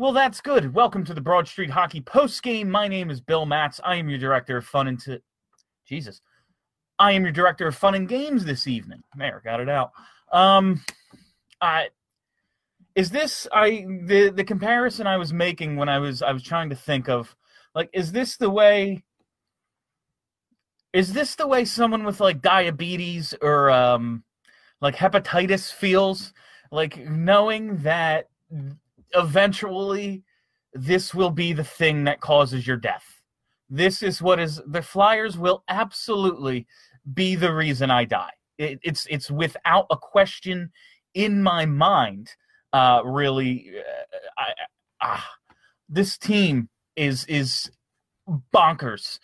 Well, that's good. Welcome to the Broad Street Hockey Post Game. My name is Bill Matz. I am your director of fun and to Jesus. I am your director of fun and games this evening. There, got it out. Um, I is this I the the comparison I was making when I was I was trying to think of like is this the way is this the way someone with like diabetes or um like hepatitis feels like knowing that eventually this will be the thing that causes your death. This is what is the flyers will absolutely be the reason i die. It, it's it's without a question in my mind uh really uh, I, uh, this team is is bonkers.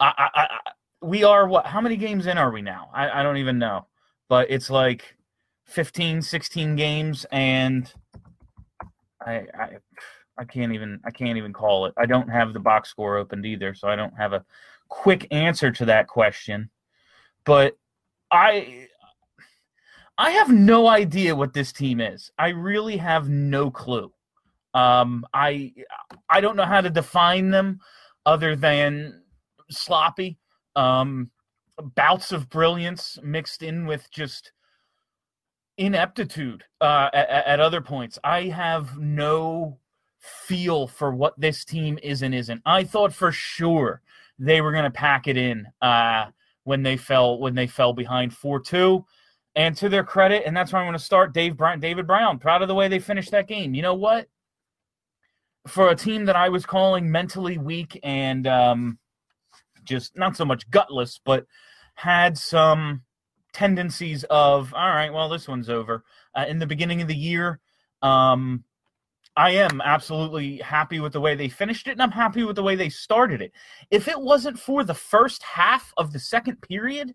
I, I, I we are what how many games in are we now? I, I don't even know. But it's like 15 16 games and I, I I can't even I can't even call it. I don't have the box score opened either, so I don't have a quick answer to that question. But I I have no idea what this team is. I really have no clue. Um, I I don't know how to define them other than sloppy. Um, bouts of brilliance mixed in with just ineptitude uh, at, at, other points. I have no feel for what this team is and isn't. I thought for sure they were going to pack it in uh, when they fell when they fell behind four two. And to their credit, and that's where I'm going to start. Dave Brown, David Brown, proud of the way they finished that game. You know what? For a team that I was calling mentally weak and um, just not so much gutless, but had some tendencies of all right well this one's over. Uh, in the beginning of the year um i am absolutely happy with the way they finished it and i'm happy with the way they started it. If it wasn't for the first half of the second period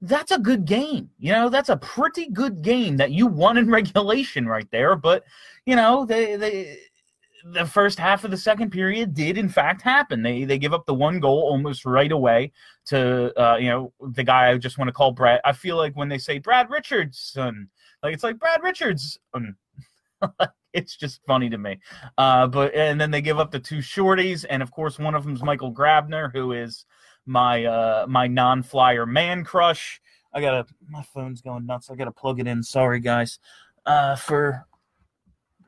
that's a good game you know? That's a pretty good game that you won in regulation right there but you know they they the first half of the second period did in fact happen. They they give up the one goal almost right away to uh, you know the guy I just want to call Brad. I feel like when they say Brad Richardson, like it's like Brad Richards. it's just funny to me. Uh, but and then they give up the two shorties, and of course one of them's Michael Grabner, who is my uh, my non-flyer man crush. I gotta my phone's going nuts. I gotta plug it in. Sorry guys. Uh, for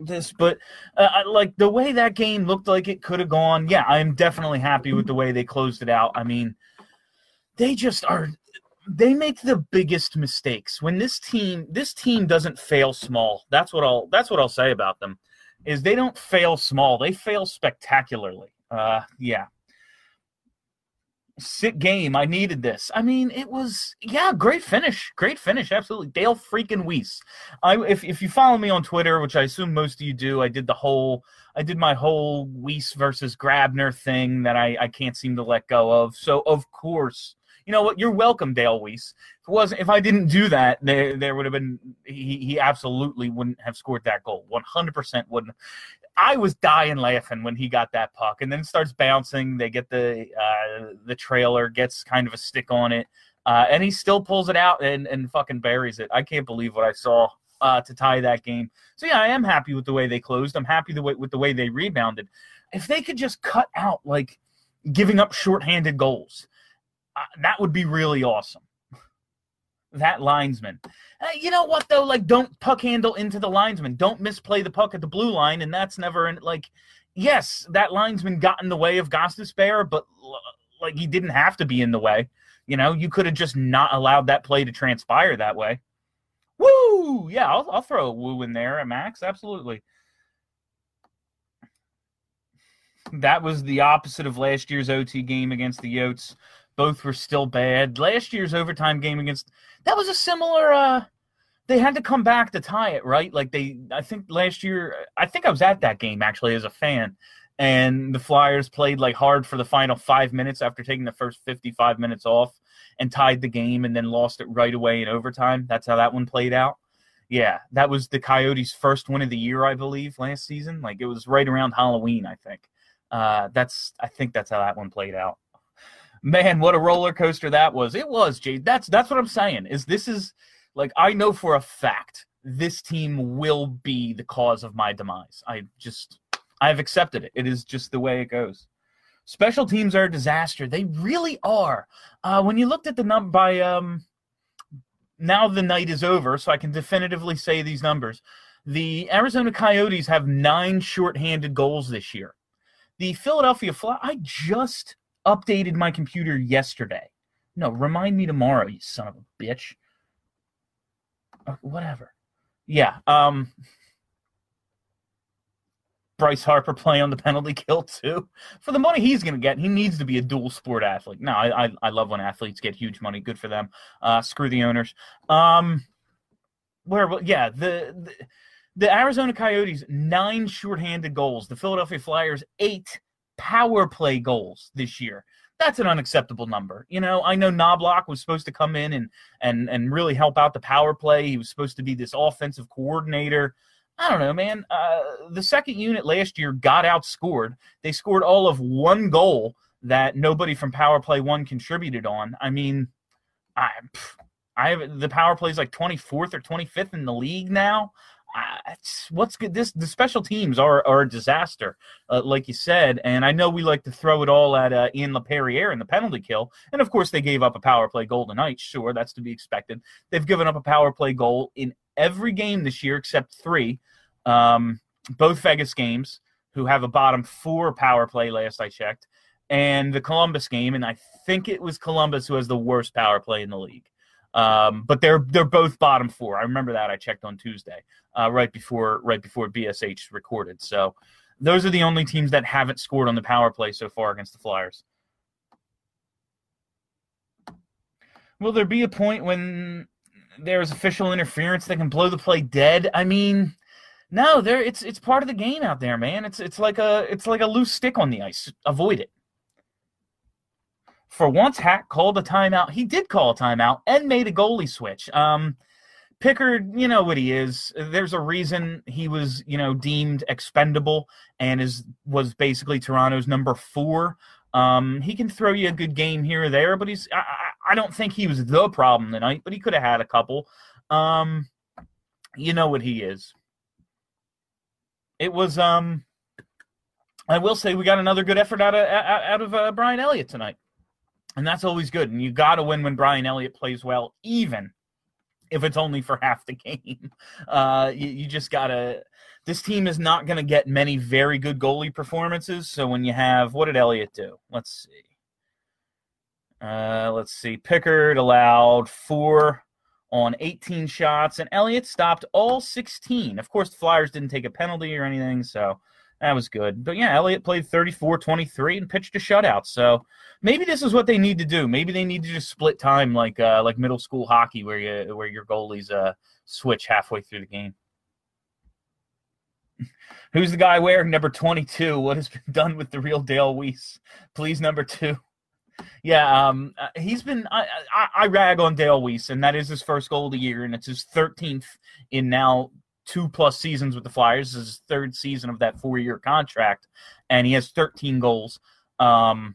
this, but uh, like the way that game looked like it could have gone. Yeah, I'm definitely happy with the way they closed it out. I mean, they just are. They make the biggest mistakes when this team. This team doesn't fail small. That's what I'll. That's what I'll say about them. Is they don't fail small. They fail spectacularly. Uh, yeah sick game. I needed this. I mean, it was yeah, great finish, great finish, absolutely. Dale freaking Weise. I if if you follow me on Twitter, which I assume most of you do, I did the whole I did my whole Weise versus Grabner thing that I I can't seem to let go of. So of course. You know what? You're welcome, Dale Weise. If wasn't, if I didn't do that, there there would have been. He, he absolutely wouldn't have scored that goal. One hundred percent wouldn't. I was dying laughing when he got that puck, and then starts bouncing. They get the uh, the trailer, gets kind of a stick on it, uh, and he still pulls it out and and fucking buries it. I can't believe what I saw uh, to tie that game. So yeah, I am happy with the way they closed. I'm happy the way, with the way they rebounded. If they could just cut out like giving up shorthanded goals, uh, that would be really awesome that linesman. Uh, you know what though? Like, don't puck handle into the linesman. Don't misplay the puck at the blue line, and that's never in, like. Yes, that linesman got in the way of Gostisbehere, but like he didn't have to be in the way. You know, you could have just not allowed that play to transpire that way. Woo! Yeah, I'll, I'll throw a woo in there, Max. Absolutely. That was the opposite of last year's OT game against the Yotes. Both were still bad. Last year's overtime game against that was a similar uh they had to come back to tie it, right? Like they I think last year I think I was at that game actually as a fan. and the Flyers played like hard for the final five minutes after taking the first 55 minutes off and tied the game and then lost it right away in overtime. That's how that one played out. Yeah, that was the Coyotes' first win of the year, I believe, last season. Like it was right around Halloween, I think. Uh, that's I think that's how that one played out. Man, what a roller coaster that was! It was, Jade. That's that's what I'm saying. Is this is like I know for a fact this team will be the cause of my demise. I just I've accepted it. It is just the way it goes. Special teams are a disaster. They really are. Uh, when you looked at the number by um, now the night is over, so I can definitively say these numbers. The Arizona Coyotes have nine shorthanded goals this year. The Philadelphia Fly. I just updated my computer yesterday. No, remind me tomorrow, you son of a bitch. Uh, whatever. Yeah. Um. Bryce Harper play on the penalty kill too. For the money he's going to get, he needs to be a dual sport athlete. No, I, I, I love when athletes get huge money. Good for them. Uh, screw the owners. Um, where yeah the, the the Arizona Coyotes nine shorthanded goals. The Philadelphia Flyers eight power play goals this year. That's an unacceptable number. You know, I know Knoblauch was supposed to come in and and and really help out the power play. He was supposed to be this offensive coordinator. I don't know, man. Uh, the second unit last year got outscored. They scored all of one goal that nobody from Power Play One contributed on. I mean, I, I have the Power Play is like 24th or 25th in the league now. What's good? This the special teams are are a disaster, uh, like you said. And I know we like to throw it all at uh, Ian Laperriere in the penalty kill, and of course they gave up a power play goal tonight. Sure, that's to be expected. They've given up a power play goal in every game this year except three. Um, both Vegas games, who have a bottom four power play last I checked, and the Columbus game, and I think it was Columbus who has the worst power play in the league. Um, but they're they're both bottom four. I remember that I checked on Tuesday, uh, right before right before BSH recorded. So those are the only teams that haven't scored on the power play so far against the Flyers. Will there be a point when there's official interference that can blow the play dead? I mean, no, there it's it's part of the game out there, man. It's it's like a it's like a loose stick on the ice. Avoid it. For once, Hack called a timeout. He did call a timeout and made a goalie switch. Um, Pickard, you know what he is. There's a reason he was, you know, deemed expendable and is was basically Toronto's number four. Um, he can throw you a good game here or there, but he's I, I don't think he was the problem tonight, but he could have had a couple. Um, you know what he is. It was um I will say we got another good effort out of out of uh, Brian Elliott tonight. And that's always good. And you got to win when Brian Elliott plays well, even if it's only for half the game. Uh, you, you just got to. This team is not going to get many very good goalie performances. So when you have, what did Elliott do? Let's see. Uh, let's see. Pickard allowed four on 18 shots, and Elliott stopped all 16. Of course, the Flyers didn't take a penalty or anything, so that was good. But yeah, Elliott played 34 23 and pitched a shutout. So maybe this is what they need to do. Maybe they need to just split time like uh, like middle school hockey where you where your goalies uh, switch halfway through the game. Who's the guy wearing number 22? What has been done with the real Dale Weise? Please, number two. Yeah, um, uh, he's been. I, I, I rag on Dale Weise, and that is his first goal of the year, and it's his 13th in now two plus seasons with the Flyers. This is his third season of that four year contract, and he has 13 goals. Um,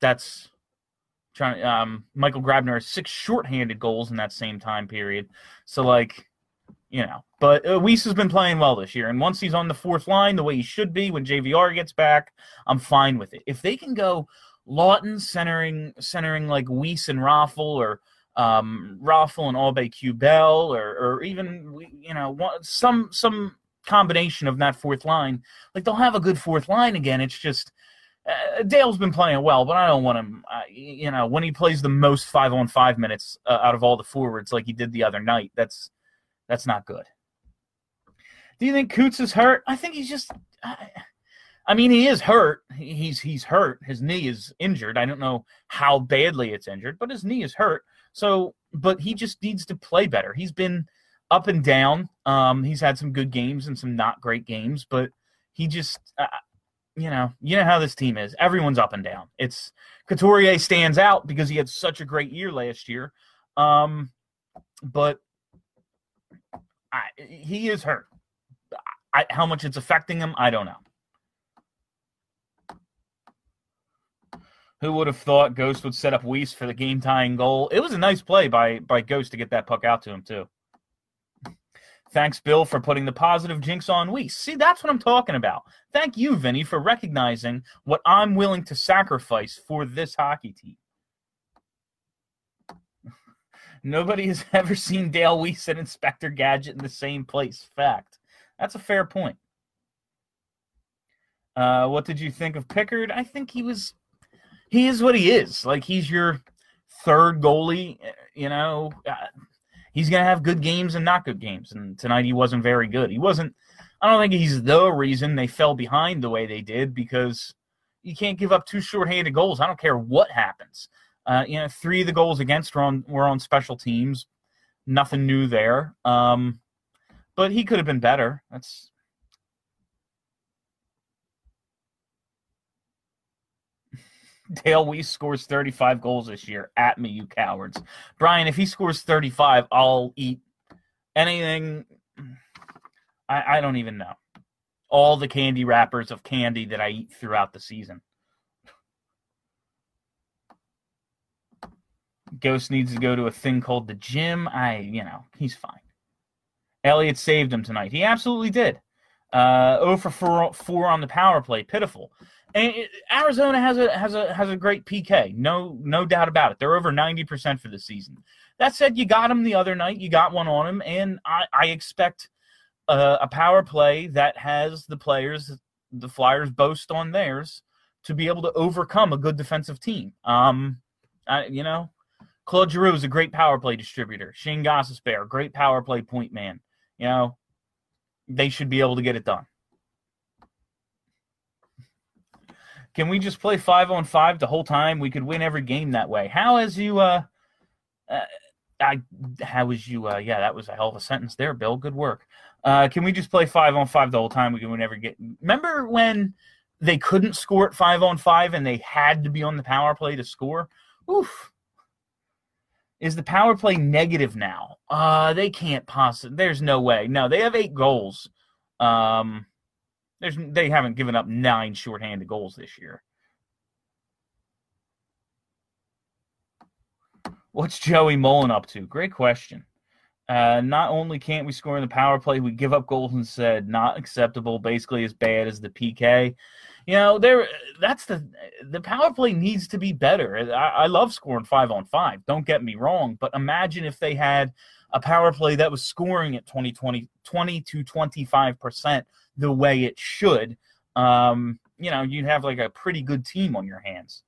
that's trying. Um, Michael Grabner has six shorthanded goals in that same time period. So like, you know, but uh, Weise has been playing well this year, and once he's on the fourth line, the way he should be when JVR gets back, I'm fine with it. If they can go Laughton centering centering like Weise and Raffl or um, Raffl and Aube-Kubel or or even you know some some combination of that fourth line, like they'll have a good fourth line again. It's just uh, Dale's been playing well, but I don't want him. Uh, you know, when he plays the most five on five minutes uh, out of all the forwards, like he did the other night, that's that's not good. Do you think Coots is hurt? I think he's just. I, I mean, he is hurt. He's he's hurt. His knee is injured. I don't know how badly it's injured, but his knee is hurt. So, but he just needs to play better. He's been up and down. Um, he's had some good games and some not great games, but he just, uh, you know, you know how this team is. Everyone's up and down. It's Couturier stands out because he had such a great year last year, um, but I, he is hurt. I, how much it's affecting him, I don't know. Who would have thought Ghost would set up Weise for the game tying goal? It was a nice play by by Ghost to get that puck out to him too. Thanks, Bill, for putting the positive jinx on Weise. See, that's what I'm talking about. Thank you, Vinny, for recognizing what I'm willing to sacrifice for this hockey team. Nobody has ever seen Dale Weise and Inspector Gadget in the same place. Fact. That's a fair point. Uh, what did you think of Pickard? I think he was, he is what he is. Like he's your third goalie. You know, uh, he's gonna have good games and not good games. And tonight he wasn't very good. He wasn't. I don't think he's the reason they fell behind the way they did because you can't give up two shorthanded goals. I don't care what happens. Uh, you know, three of the goals against were on were on special teams. Nothing new there. Um, but he could have been better. That's Dale Weise scores 35 goals this year. At me, you cowards. Brian, if he scores 35, I'll eat anything. I, I don't even know. All the candy wrappers of candy that I eat throughout the season. Ghost needs to go to a thing called the gym. I, you know, he's fine. Elliott saved him tonight. He absolutely did. Uh, 0 for 4, 4 on the power play. Pitiful. And Arizona has a has a has a great PK. No no doubt about it. They're over 90% for the season. That said, you got him the other night. You got one on him, and I, I expect uh, a power play that has the players the Flyers boast on theirs to be able to overcome a good defensive team. Um, I, you know, Claude Giroux is a great power play distributor. Shane Gostisbehere, great power play point man. You know, they should be able to get it done. Can we just play five on five the whole time? We could win every game that way. How has you uh, uh I how was you uh yeah, that was a hell of a sentence there, Bill. Good work. Uh can we just play five on five the whole time? We can win every game. Remember when they couldn't score at five on five and they had to be on the power play to score? Oof. Is the power play negative now? Uh, they can't possibly. There's no way. No, they have eight goals. Um, there's they haven't given up nine shorthanded goals this year. What's Joey Mullen up to? Great question. Uh, not only can't we score in the power play, we give up goals and said Not acceptable. Basically, as bad as the PK. You know, there. That's the the power play needs to be better. I, I love scoring five on five. Don't get me wrong, but imagine if they had a power play that was scoring at 20, 20, 20 to 25 percent the way it should. Um, you know, you'd have like a pretty good team on your hands.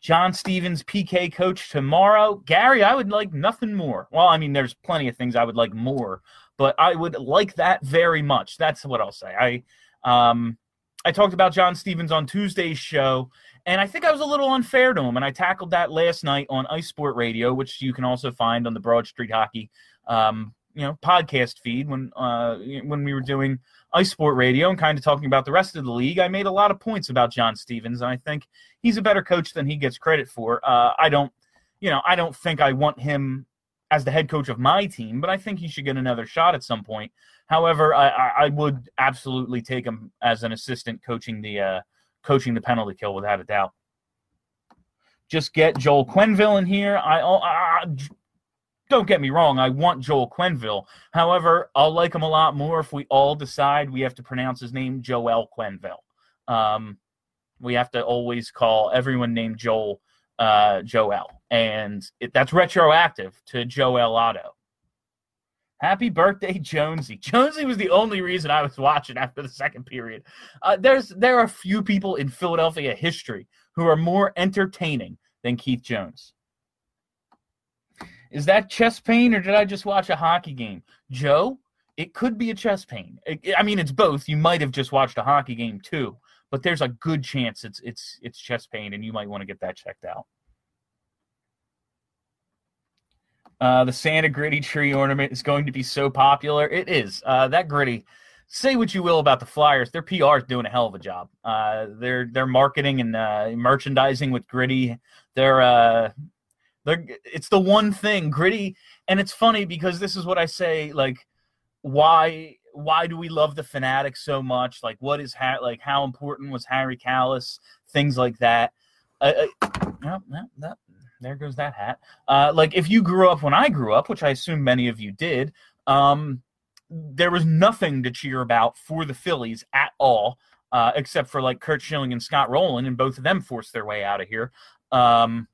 John Stevens, PK coach tomorrow. Gary, I would like nothing more. Well, I mean, there's plenty of things I would like more, but I would like that very much. That's what I'll say. I um, I talked about John Stevens on Tuesday's show, and I think I was a little unfair to him. And I tackled that last night on Ice Sport Radio, which you can also find on the Broad Street Hockey, um, you know, podcast feed when uh, when we were doing Ice Sport Radio and kind of talking about the rest of the league. I made a lot of points about John Stevens, and I think he's a better coach than he gets credit for. Uh, I don't, you know, I don't think I want him as the head coach of my team, but I think he should get another shot at some point. However, I, I would absolutely take him as an assistant coaching the uh, coaching the penalty kill without a doubt. Just get Joel Quenneville in here. I, I, I don't get me wrong, I want Joel Quenneville. However, I'll like him a lot more if we all decide we have to pronounce his name Joel Quenneville. Um, we have to always call everyone named Joel uh, Joel, and it, that's retroactive to Joel Otto. Happy birthday, Jonesy. Jonesy was the only reason I was watching after the second period. Uh, there's there are few people in Philadelphia history who are more entertaining than Keith Jones. Is that chest pain or did I just watch a hockey game? Joe, it could be a chest pain. I mean, it's both. You might have just watched a hockey game too, but there's a good chance it's it's it's chest pain, and you might want to get that checked out. Uh, the Santa Gritty tree ornament is going to be so popular. It is. Uh, that Gritty say what you will about the Flyers, their PR is doing a hell of a job. Uh, their their marketing and uh, merchandising with Gritty, they're uh, it's the one thing Gritty, and it's funny because this is what I say like why why do we love the Fanatics so much? Like what is ha- like how important was Harry Kalas? Things like that. Uh, uh, that, that, there goes that hat. Uh, like if you grew up when I grew up, which I assume many of you did, um, there was nothing to cheer about for the Phillies at all, uh, except for like Curt Schilling and Scott Rolen, and both of them forced their way out of here. Um,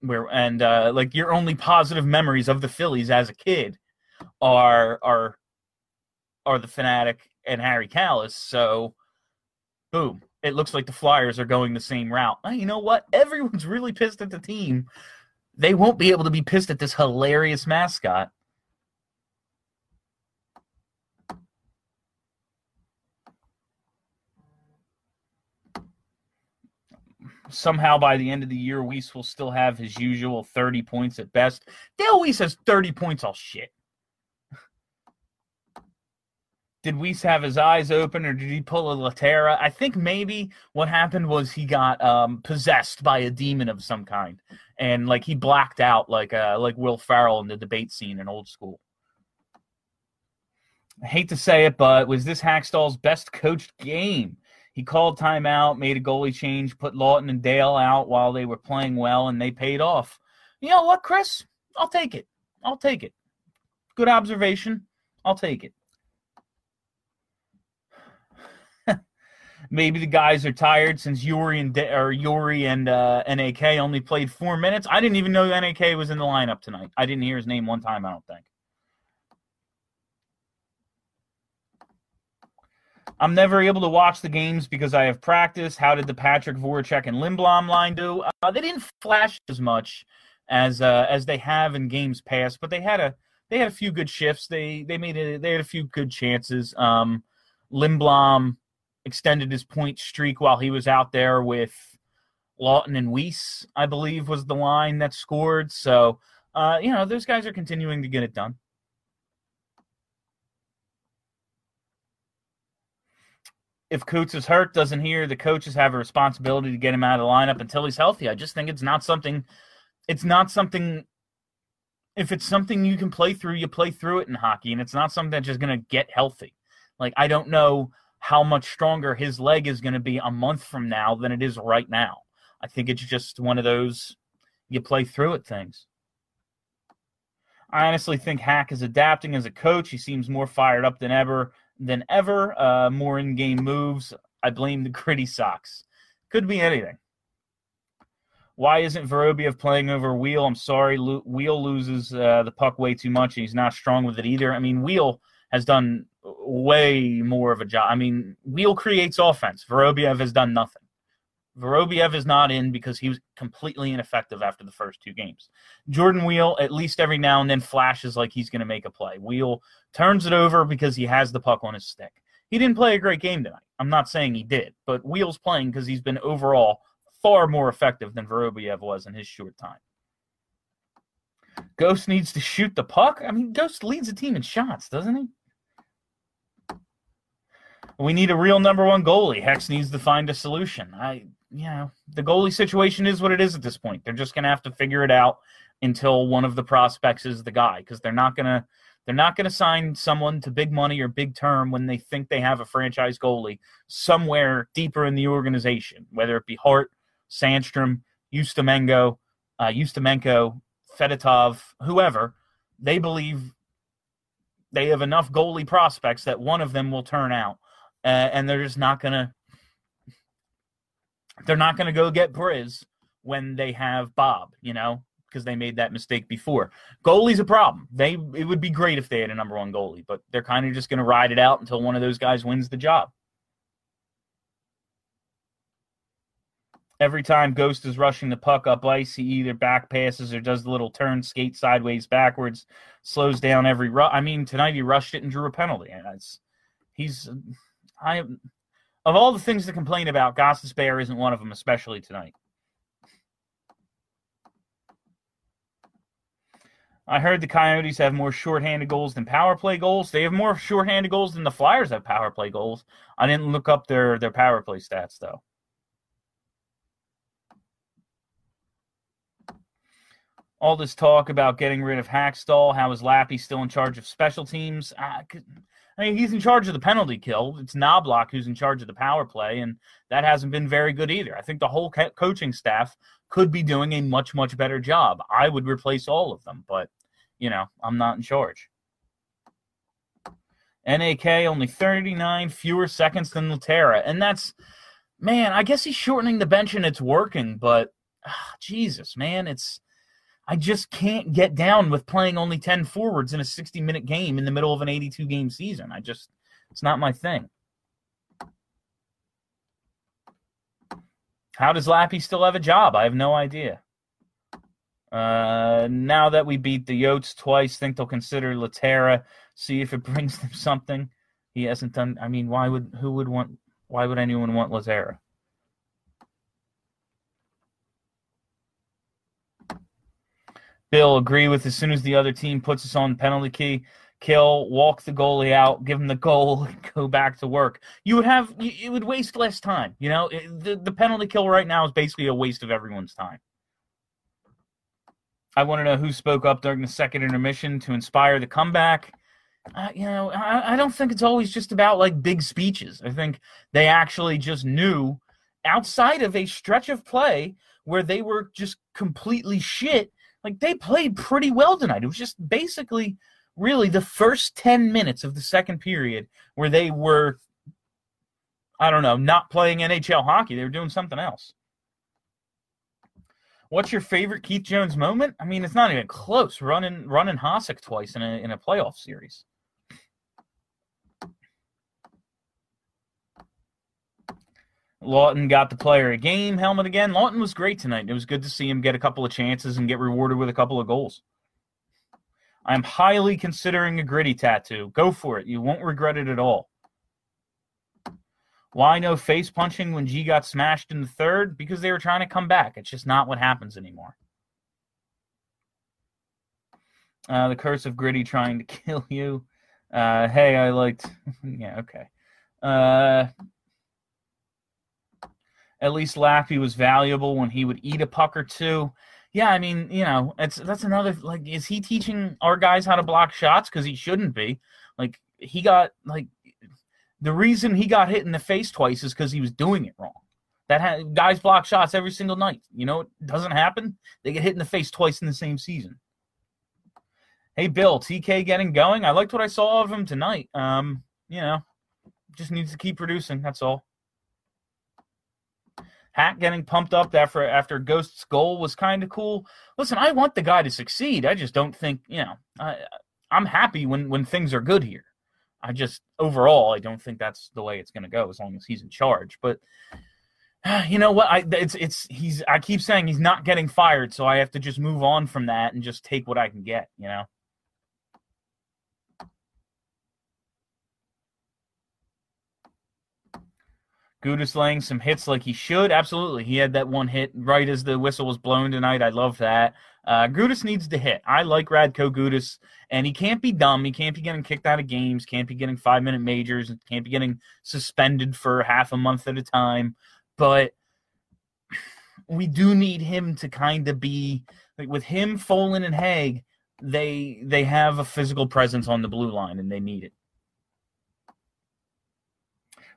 where and uh, like your only positive memories of the Phillies as a kid are are are the Phanatic and Harry Kalas. So, boom, it looks like the Flyers are going the same route. You know what? Everyone's really pissed at the team. They won't be able to be pissed at this hilarious mascot. Somehow by the end of the year, Weise will still have his usual 30 points at best. Dale Weise has 30 points all shit. Did Weise have his eyes open or did he pull a Lehtera? I think maybe what happened was he got um, possessed by a demon of some kind. And like he blacked out like uh, like Will Ferrell in the debate scene in old school. I hate to say it, but was this Hakstol's best coached game? He called timeout, made a goalie change, put Laughton and Dale out while they were playing well, and they paid off. You know what, Chris? I'll take it. I'll take it. Good observation. I'll take it. Maybe the guys are tired since Yuri and De- or Yuri and uh, NAK only played four minutes. I didn't even know NAK was in the lineup tonight. I didn't hear his name one time. I don't think. I'm never able to watch the games because I have practice. How did the Patrick Voracek and Lindblom line do? Uh, they didn't flash as much as uh, as they have in games past, but they had a they had a few good shifts. They they made a they had a few good chances. Um, Lindblom extended his point streak while he was out there with Laughton and Weise, I believe, was the line that scored. So uh, you know those guys are continuing to get it done. If Coots is hurt, doesn't hear, the coaches have a responsibility to get him out of the lineup until he's healthy. I just think it's not something. It's not something. If it's something you can play through, you play through it in hockey, and it's not something that's just going to get healthy. Like I don't know how much stronger his leg is going to be a month from now than it is right now. I think it's just one of those you play through it things. I honestly think Hack is adapting as a coach. He seems more fired up than ever than ever. Uh, more in game moves. I blame the gritty socks. Could be anything. Why isn't Vorobiev playing over Weal? I'm sorry. Weal loses uh, the puck way too much, and he's not strong with it either. I mean, Weal has done way more of a job. I mean, Weal creates offense. Vorobiev has done nothing. Vorobiev is not in because he was completely ineffective after the first two games. Jordan Weal, at least every now and then, flashes like he's going to make a play. Weal turns it over because he has the puck on his stick. He didn't play a great game tonight. I'm not saying he did, but Weal's playing because he's been overall far more effective than Vorobiev was in his short time. Ghost needs to shoot the puck. I mean, Ghost leads the team in shots, doesn't he? We need a real number one goalie. Hex needs to find a solution. I you know, the goalie situation is what it is at this point. They're just going to have to figure it out until one of the prospects is the guy because they're not going to they're not going to sign someone to big money or big term when they think they have a franchise goalie somewhere deeper in the organization, whether it be Hart, Sandstrom, Ustimenko, uh, Ustimenko, Fedotov, whoever. They believe they have enough goalie prospects that one of them will turn out, uh, and they're just not going to they're not going to go get Briz when they have Bob, you know, because they made that mistake before. Goalie's a problem. They it would be great if they had a number one goalie, but they're kind of just going to ride it out until one of those guys wins the job. Every time Ghost is rushing the puck up ice, he either back passes or does the little turn, skate sideways backwards, slows down every rush. I mean, tonight he rushed it and drew a penalty. It's, he's I of all the things to complain about, Gostisbehere isn't one of them, especially tonight. I heard the Coyotes have more shorthanded goals than power play goals. They have more shorthanded goals than the Flyers have power play goals. I didn't look up their their power play stats though. All this talk about getting rid of Hakstol, how is Lappy still in charge of special teams? Uh, I mean, he's in charge of the penalty kill. It's Knoblauch who's in charge of the power play, and that hasn't been very good either. I think the whole coaching staff could be doing a much, much better job. I would replace all of them, but you know, I'm not in charge. NAK only 39 fewer seconds than Lehtera. And that's, man, I guess he's shortening the bench and it's working, but ah, Jesus, man, it's, I just can't get down with playing only 10 forwards in a 60 minute game in the middle of an 82 game season. I just, it's not my thing. How does Lappy still have a job? I have no idea. Uh, now that we beat the Yotes twice, think they'll consider Lehtera, see if it brings them something. He hasn't done. I mean, why would who would want? Why would anyone want Lehtera? Bill agree with as soon as the other team puts us on penalty key, kill, walk the goalie out, give him the goal, go back to work. You would have it would waste less time. You know, the the penalty kill right now is basically a waste of everyone's time. I want to know who spoke up during the second intermission to inspire the comeback. Uh, you know, I, I don't think it's always just about like big speeches. I think they actually just knew outside of a stretch of play where they were just completely shit. Like they played pretty well tonight. It was just basically really the first 10 minutes of the second period where they were, I don't know, not playing NHL hockey. They were doing something else. What's your favorite Keith Jones moment? I mean, it's not even close. Running running Hasek twice in a in a playoff series. Laughton got the player a game helmet again. Laughton was great tonight. It was good to see him get a couple of chances and get rewarded with a couple of goals. I'm highly considering a gritty tattoo. Go for it. You won't regret it at all. Why no face punching when G got smashed in the third? Because they were trying to come back. It's just not what happens anymore. Uh, the curse of Gritty trying to kill you. Uh, hey, I liked. yeah, okay. Uh, at least Lappy was valuable when he would eat a puck or two. Yeah, I mean, you know, it's that's another like. Is he teaching our guys how to block shots? Because he shouldn't be. Like he got like the reason he got hit in the face twice is because he was doing it wrong. That ha- guys block shots every single night. You know, it doesn't happen. They get hit in the face twice in the same season. Hey, Bill, TK getting going. I liked what I saw of him tonight. Um, you know, just needs to keep producing. That's all. Hat getting pumped up after after Ghost's goal was kind of cool. Listen, I want the guy to succeed. I just don't think you know. I, I'm happy when when things are good here. I just overall I don't think that's the way it's going to go as long as he's in charge. But you know what? I it's it's he's I keep saying he's not getting fired, so I have to just move on from that and just take what I can get. You know. Gudas laying some hits like he should. Absolutely. He had that one hit right as the whistle was blown tonight. I love that. Uh, Gudas needs to hit. I like Radko Gudas, and he can't be dumb. He can't be getting kicked out of games, can't be getting five minute majors, can't be getting suspended for half a month at a time. But we do need him to kind of be like with him, Folin, and Hague. They they have a physical presence on the blue line, and they need it.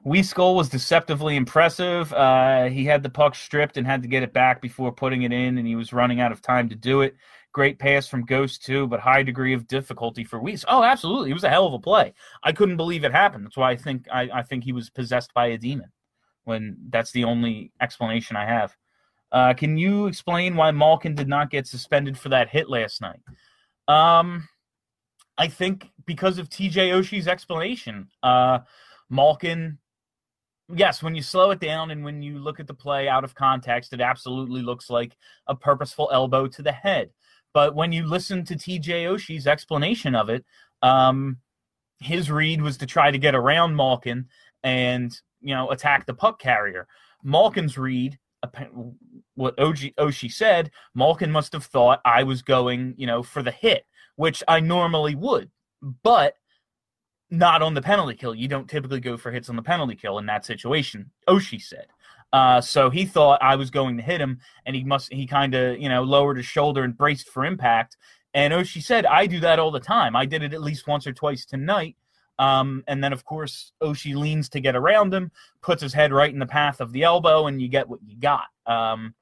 Weeskol was deceptively impressive. Uh, he had the puck stripped and had to get it back before putting it in, and he was running out of time to do it. Great pass from Ghost too, but high degree of difficulty for Weise. Oh, absolutely, it was a hell of a play. I couldn't believe it happened. That's why I think I, I think he was possessed by a demon. When that's the only explanation I have. Uh, can you explain why Malkin did not get suspended for that hit last night? Um, I think because of TJ Oshie's explanation. Uh, Malkin yes, when you slow it down and when you look at the play out of context, it absolutely looks like a purposeful elbow to the head. But when you listen to TJ Oshie's explanation of it, um, his read was to try to get around Malkin and you know attack the puck carrier. Malkin's read, what Oshie said, Malkin must have thought I was going, you know, for the hit, which I normally would, but not on the penalty kill. You don't typically go for hits on the penalty kill in that situation. Oshie said. Uh, so he thought I was going to hit him, and he must he kind of you know lowered his shoulder and braced for impact. And Oshie said, I do that all the time. I did it at least once or twice tonight. Um, and then, of course, Oshie leans to get around him, puts his head right in the path of the elbow, and you get what you got. Um,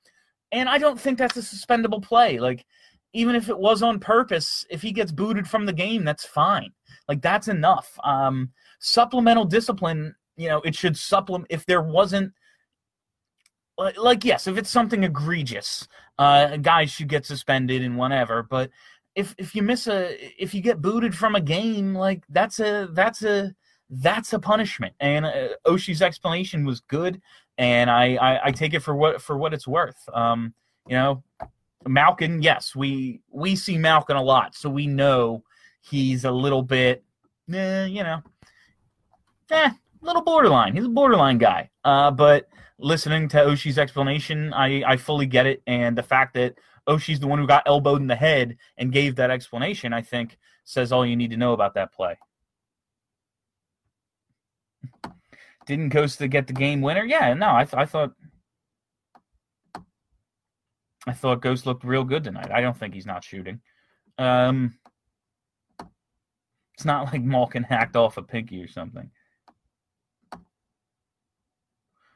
and I don't think that's a suspendable play. Like, even if it was on purpose, if he gets booted from the game, that's fine. Like, that's enough. Um, supplemental discipline, you know, it should supplement if there wasn't like yes, if it's something egregious, uh, guys should get suspended and whatever. But if if you miss a if you get booted from a game, like that's a that's a that's a punishment. And uh, Oshie's explanation was good, and I, I, I take it for what for what it's worth. Um, you know, Malkin, yes, we we see Malkin a lot, so we know he's a little bit, eh, you know, eh, little borderline. He's a borderline guy. Uh, but listening to Oshie's explanation, I, I fully get it. And the fact that Oshie's the one who got elbowed in the head and gave that explanation, I think, says all you need to know about that play. Didn't Costa get the game winner? Yeah, no, I, th- I thought I thought Ghost looked real good tonight. I don't think he's not shooting. Um, it's not like Malkin hacked off a pinky or something.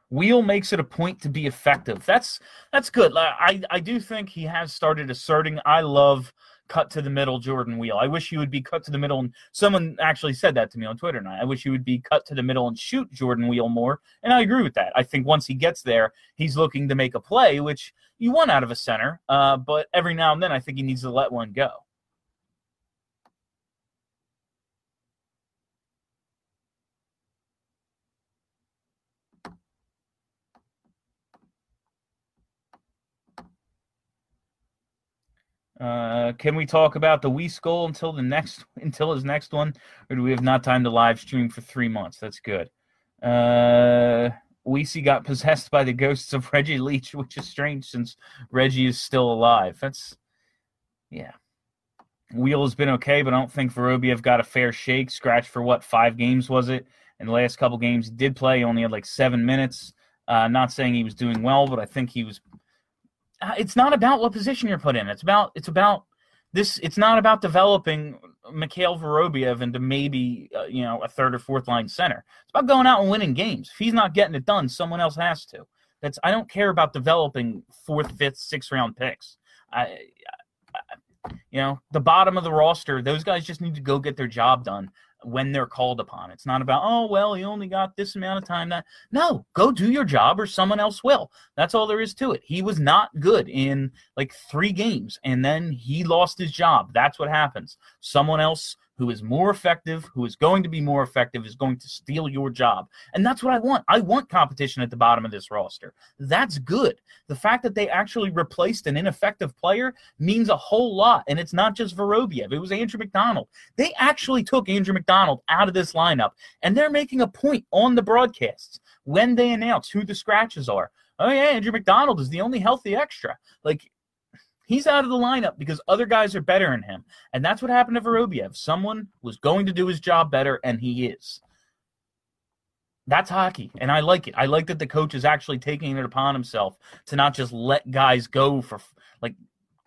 Weal makes it a point to be effective. That's that's good. I I do think he has started asserting. I love cut to the middle Jordan Weal. I wish he would be cut to the middle and someone actually said that to me on Twitter and I wish he would be cut to the middle and shoot Jordan Weal more. And I agree with that. I think once he gets there, he's looking to make a play, which you want out of a center. Uh, but every now and then I think he needs to let one go. Uh, can we talk about the Wii goal until the next until his next one, or do we have not time to live stream for three months? That's good. Uh, Weesey got possessed by the ghosts of Reggie Leach, which is strange since Reggie is still alive. That's yeah. Weal has been okay, but I don't think Vorobiev got a fair shake. Scratch for what five games was it? And the last couple games, he did play. He only had like seven minutes. Uh, not saying he was doing well, but I think he was it's not about what position you're put in. It's about it's about this. It's not about developing Mikhail Vorobiev into maybe uh, you know a third or fourth line center. It's about going out and winning games. If he's not getting it done, someone else has to. That's I don't care about developing fourth, fifth, sixth round picks. I, I you know the bottom of the roster, those guys just need to go get their job done when they're called upon. It's not about, oh, well, he only got this amount of time. That no, go do your job or someone else will. That's all there is to it. He was not good in like three games and then he lost his job. That's what happens. Someone else who is more effective, who is going to be more effective, is going to steal your job. And that's what I want. I want competition at the bottom of this roster. That's good. The fact that they actually replaced an ineffective player means a whole lot. And it's not just Vorobiev, it was Andrew MacDonald. They actually took Andrew MacDonald out of this lineup, and they're making a point on the broadcasts when they announce who the scratches are. Oh, yeah, Andrew MacDonald is the only healthy extra. Like, He's out of the lineup because other guys are better than him. And that's what happened to Vorobiev. Someone was going to do his job better, and he is. That's hockey, and I like it. I like that the coach is actually taking it upon himself to not just let guys go for like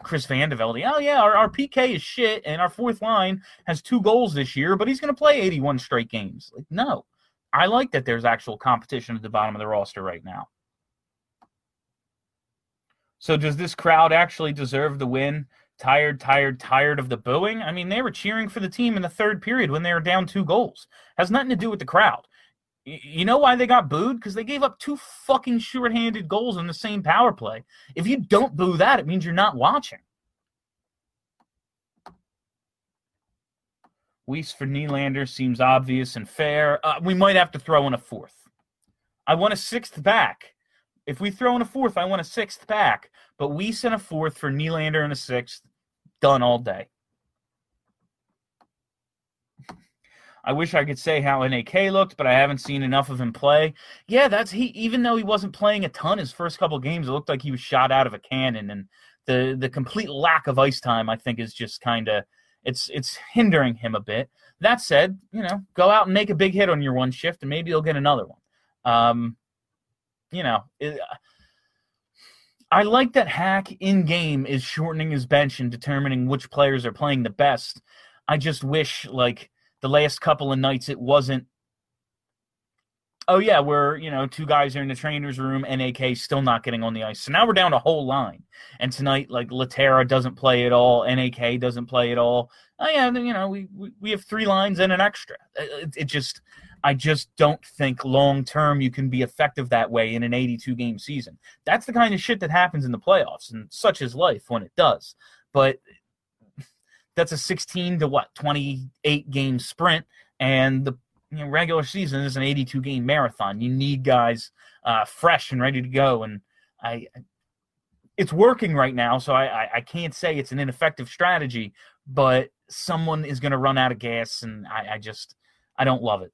Chris Vandevelde. Oh yeah, our, our PK is shit, and our fourth line has two goals this year, but he's going to play 81 straight games. Like no, I like that there's actual competition at the bottom of the roster right now. So does this crowd actually deserve the win? Tired, tired, tired of the booing? I mean, they were cheering for the team in the third period when they were down two goals. Has nothing to do with the crowd. You know why they got booed? Because they gave up two fucking short-handed goals in the same power play. If you don't boo that, it means you're not watching. Weise for Nylander seems obvious and fair. Uh, we might have to throw in a fourth. I want a sixth back. If we throw in a fourth, I want a sixth back. But we sent a fourth for Nylander and a sixth. Done all day. I wish I could say how NAK looked, but I haven't seen enough of him play. Yeah, that's he. Even though he wasn't playing a ton his first couple games, it looked like he was shot out of a cannon. And the the complete lack of ice time, I think, is just kind of it's it's hindering him a bit. That said, you know, go out and make a big hit on your one shift, and maybe you'll get another one. Um, you know, it, I like that Hack in game is shortening his bench and determining which players are playing the best. I just wish, like the last couple of nights, it wasn't. Oh yeah, we're you know two guys are in the trainer's room. Nak still not getting on the ice, so now we're down a whole line. And tonight, like Lehtera doesn't play at all. Nak doesn't play at all. Oh yeah, you know we we, we have three lines and an extra. It, it just I just don't think long term you can be effective that way in an 82 game season. That's the kind of shit that happens in the playoffs, and such is life when it does. But that's a 16 to what 28 game sprint, and the you know, regular season is an 82 game marathon. You need guys uh, fresh and ready to go, and I. It's working right now, so I, I, I can't say it's an ineffective strategy, but someone is going to run out of gas, and I, I just I don't love it.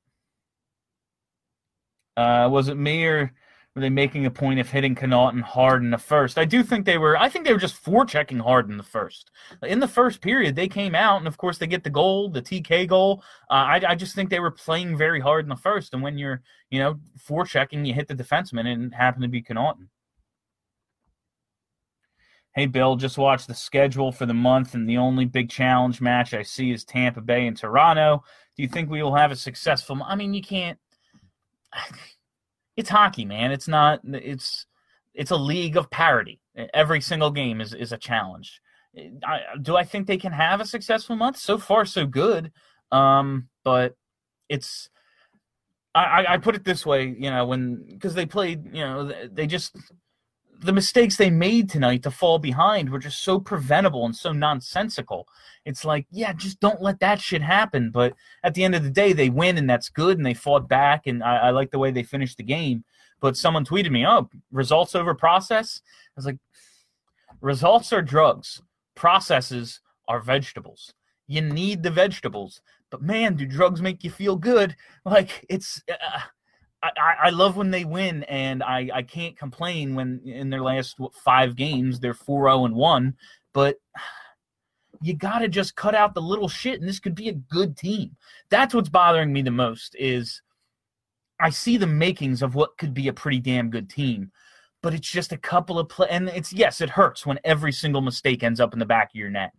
Uh, was it me or were they making a point of hitting Connaughton hard in the first? I do think they were. I think they were just forechecking hard in the first. In the first period, they came out, and of course, they get the goal, the TK goal. Uh, I, I just think they were playing very hard in the first. And when you're, you know, forechecking, you hit the defenseman, and it happened to be Connaughton. Hey, Bill, just watched the schedule for the month, and the only big challenge match I see is Tampa Bay and Toronto. Do you think we will have a successful? I mean, you can't it's hockey, man. It's not. It's it's a league of parity. Every single game is is a challenge. I, do I think they can have a successful month? So far, so good. Um, but it's. I, I put it this way, you know, when because they played, you know, they just the mistakes they made tonight to fall behind were just so preventable and so nonsensical. It's like, yeah, just don't let that shit happen. But at the end of the day, they win and that's good, and they fought back, and I, I like the way they finished the game. But someone tweeted me, "Oh, results over process." I was like, results are drugs, processes are vegetables. You need the vegetables, but man, do drugs make you feel good? Like it's. Uh, I, I love when they win, and I, I can't complain when in their last five games they're 4 0 and 1. But you got to just cut out the little shit, and this could be a good team. That's what's bothering me the most is I see the makings of what could be a pretty damn good team, but it's just a couple of play. And it's yes, it hurts when every single mistake ends up in the back of your net.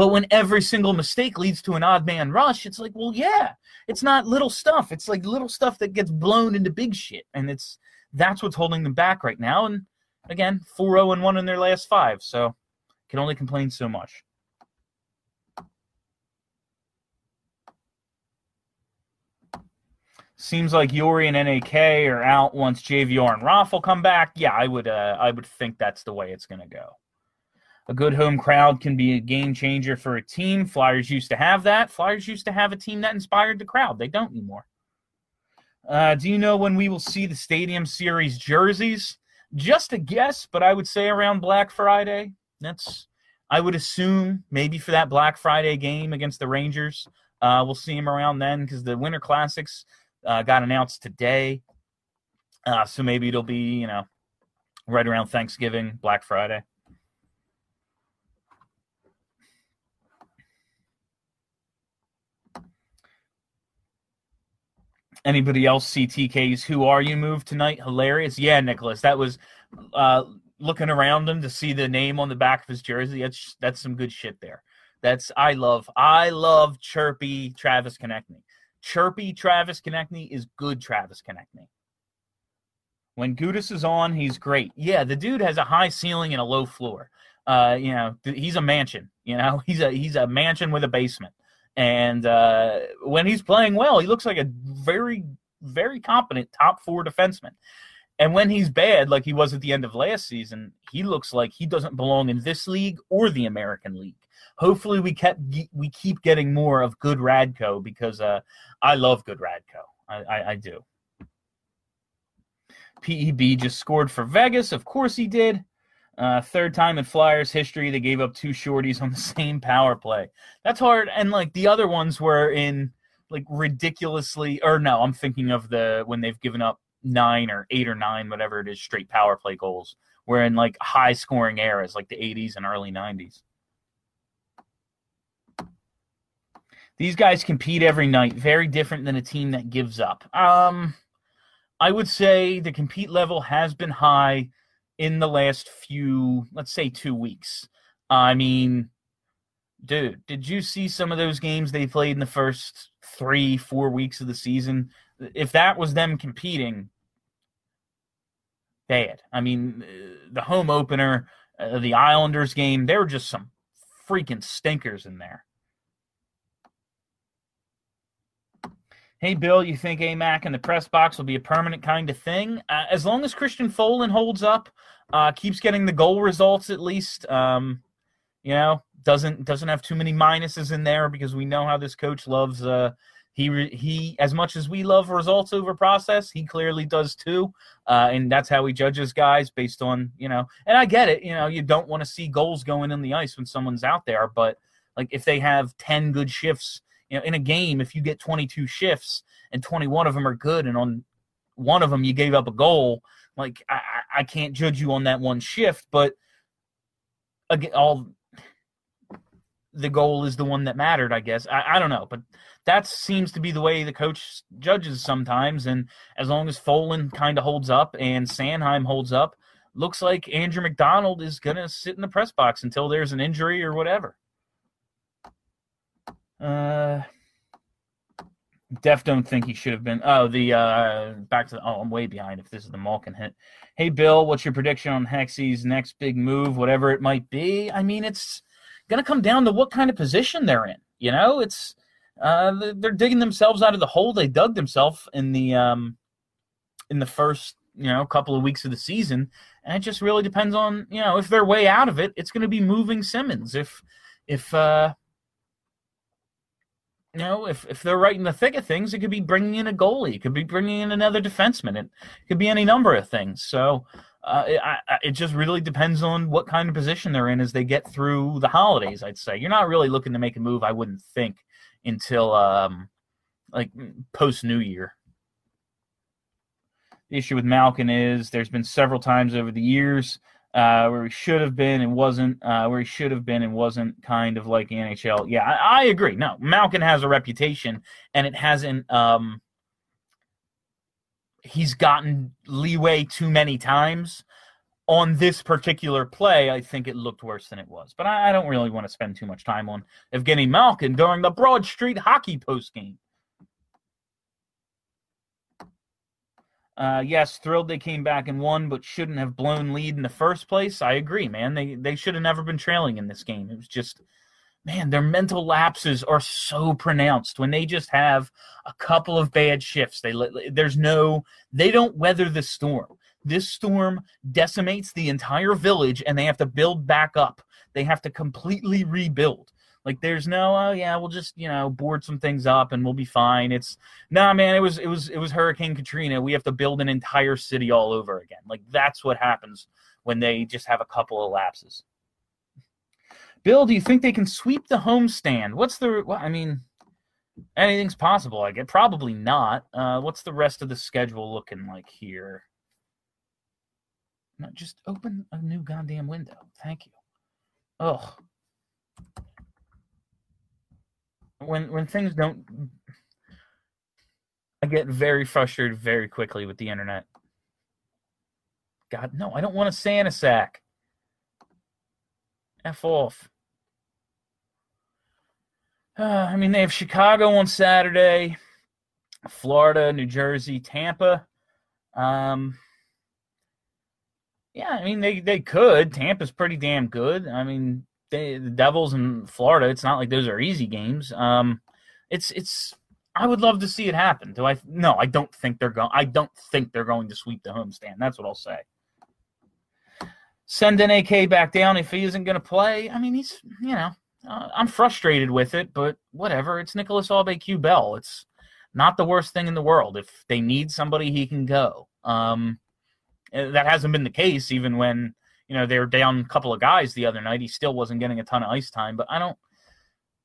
But when every single mistake leads to an odd man rush, it's like, well, yeah, it's not little stuff. It's like little stuff that gets blown into big shit. And it's that's what's holding them back right now. And again, 4 0 and 1 in their last five. So can only complain so much. Seems like Jori and NAK are out once JVR and Raffl come back. Yeah, I would uh, I would think that's the way it's gonna go. A good home crowd can be a game changer for a team. Flyers used to have that. Flyers used to have a team that inspired the crowd. They don't anymore. Uh, do you know when we will see the Stadium Series jerseys? Just a guess, but I would say around Black Friday. That's I would assume maybe for that Black Friday game against the Rangers. Uh, we'll see them around then because the Winter Classics uh, got announced today. Uh, so maybe it'll be you know right around Thanksgiving, Black Friday. Anybody else see TK's Who Are You move tonight? Hilarious. Yeah, Nicholas. That was uh, looking around him to see the name on the back of his jersey. That's that's some good shit there. That's I love I love chirpy Travis Konecny. Chirpy Travis Konecny is good Travis Konecny. When Gudas is on, he's great. Yeah, the dude has a high ceiling and a low floor. Uh, you know, he's a mansion. You know, he's a he's a mansion with a basement. And uh, when he's playing well, he looks like a very, very competent top four defenseman. And when he's bad, like he was at the end of last season, he looks like he doesn't belong in this league or the American League. Hopefully, we kept we keep getting more of good Radko because uh, I love good Radko. I, I, I do. PEB just scored for Vegas. Of course he did. Uh, third time in Flyers history, they gave up two shorties on the same power play. That's hard. And like the other ones were in like ridiculously, or no, I'm thinking of the when they've given up nine or eight or nine, whatever it is, straight power play goals. We're in like high scoring eras, like the 80s and early 90s. these guys compete every night. Very different than a team that gives up. Um, I would say the compete level has been high in the last few, let's say, two weeks. I mean, dude, did you see some of those games they played in the first three, four weeks of the season? If that was them competing, bad. I mean, the home opener, uh, the Islanders game, there were just some freaking stinkers in there. Hey, Bill, you think AMAC in the press box will be a permanent kind of thing? Uh, as long as Christian Folin holds up, uh, keeps getting the goal results at least, um, you know, doesn't doesn't have too many minuses in there because we know how this coach loves. Uh, he he, as much as we love results over process, he clearly does too, uh, and that's how he judges guys based on you know. And I get it, you know, you don't want to see goals going in the ice when someone's out there, but like if they have ten good shifts you know, in a game, if you get 22 shifts and 21 of them are good, and on one of them you gave up a goal, like I, I can't judge you on that one shift, but again, all the goal is the one that mattered, I guess. I, I don't know, but that seems to be the way the coach judges sometimes. And as long as Folin kind of holds up and Sanheim holds up, looks like Andrew MacDonald is going to sit in the press box until there's an injury or whatever. Uh, Def don't think he should have been. Oh, the uh, back to the. Oh, I'm way behind. If this is the Malkin hit. Hey, Bill, what's your prediction on Hexy's next big move, whatever it might be? I mean, it's gonna come down to what kind of position they're in. You know, it's uh, they're digging themselves out of the hole they dug themselves in the um, in the first you know couple of weeks of the season, and it just really depends on you know if they're way out of it, it's going to be moving Simmonds If if uh, you know, if, if they're right in the thick of things, it could be bringing in a goalie, it could be bringing in another defenseman, it could be any number of things. So uh, it, I, it just really depends on what kind of position they're in as they get through the holidays. I'd say you're not really looking to make a move. I wouldn't think until um, like post New Year. The issue with Malkin is there's been several times over the years uh, where he should have been and wasn't, uh, where he should have been and wasn't, kind of like NHL. Yeah, I, I, agree. No, Malkin has a reputation, and it hasn't. Um, he's gotten leeway too many times. On this particular play, I think it looked worse than it was. But I, I don't really want to spend too much time on Evgeny Malkin during the Broad Street hockey post game. Uh, yes, thrilled they came back and won, but shouldn't have blown lead in the first place. I agree, man. They they should have never been trailing in this game. It was just, man, their mental lapses are so pronounced when they just have a couple of bad shifts. They there's no they don't weather the storm. This storm decimates the entire village, and they have to build back up. They have to completely rebuild. Like there's no, oh yeah, we'll just you know board some things up and we'll be fine. It's nah, man. It was it was it was Hurricane Katrina. We have to build an entire city all over again. Like that's what happens when they just have a couple of lapses. Bill, do you think they can sweep the homestand? What's the? Well, I mean, anything's possible. I get probably not. Uh, what's the rest of the schedule looking like here? No, just open a new goddamn window. Thank you. Oh, when when things don't I get very frustrated very quickly with the internet. God, no, I don't want a Santa sack. F off. Uh, I mean, they have Chicago on Saturday, Florida, New Jersey, Tampa. Um, yeah, I mean, they, they could. Tampa's pretty damn good. I mean, they, the Devils in Florida, it's not like those are easy games. Um, it's it's. I would love to see it happen. Do I? No, I don't think they're going. I don't think they're going to sweep the homestand. That's what I'll say. Send an AK back down if he isn't going to play. I mean, he's you know, uh, I'm frustrated with it, but whatever. It's Nicolas Aube-Kubel. It's not the worst thing in the world. If they need somebody, he can go. Um, that hasn't been the case even when you know, they were down a couple of guys the other night. He still wasn't getting a ton of ice time, but I don't,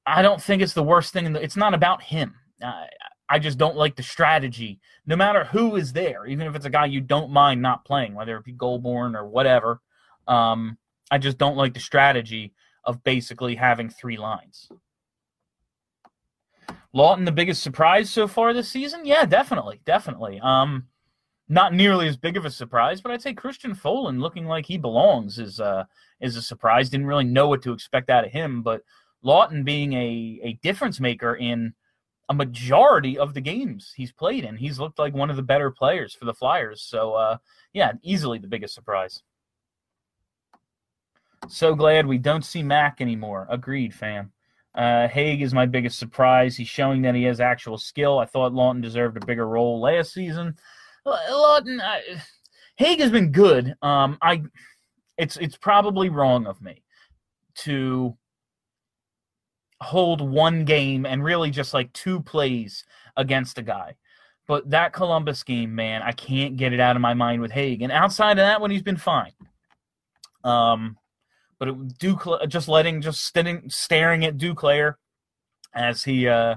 I don't think it's the worst thing. The, it's not about him. Uh, I just don't like the strategy. No matter who is there, even if it's a guy you don't mind not playing, whether it be Goulbourne or whatever. Um, I just don't like the strategy of basically having three lines. Laughton, the biggest surprise so far this season? Yeah, definitely, definitely. Um, not nearly as big of a surprise, but I'd say Christian Folin looking like he belongs is uh is a surprise. Didn't really know what to expect out of him, but Laughton being a a difference maker in a majority of the games he's played in, he's looked like one of the better players for the Flyers. So uh, yeah, easily the biggest surprise. So glad we don't see Mac anymore. Agreed, fam. Uh, Hague is my biggest surprise. He's showing that he has actual skill. I thought Laughton deserved a bigger role last season. Laughton, Hague has been good. Um, I, it's it's probably wrong of me to hold one game and really just like two plays against a guy. But that Columbus game, man, I can't get it out of my mind with Hague. And outside of that one, he's been fine. Um, but it, Duclair, just letting, just standing, staring at Duclair as he uh,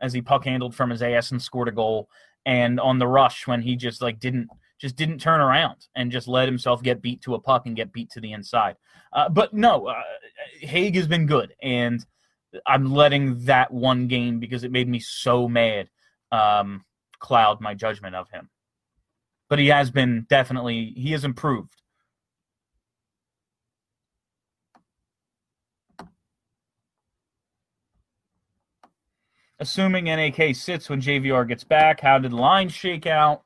as he puck handled from his ass and scored a goal, and on the rush when he just like didn't just didn't turn around and just let himself get beat to a puck and get beat to the inside. Uh, but no, uh, Hague has been good, and I'm letting that one game because it made me so mad um, cloud my judgment of him. But he has been definitely he has improved. Assuming NAK sits when JVR gets back, how did the line shake out?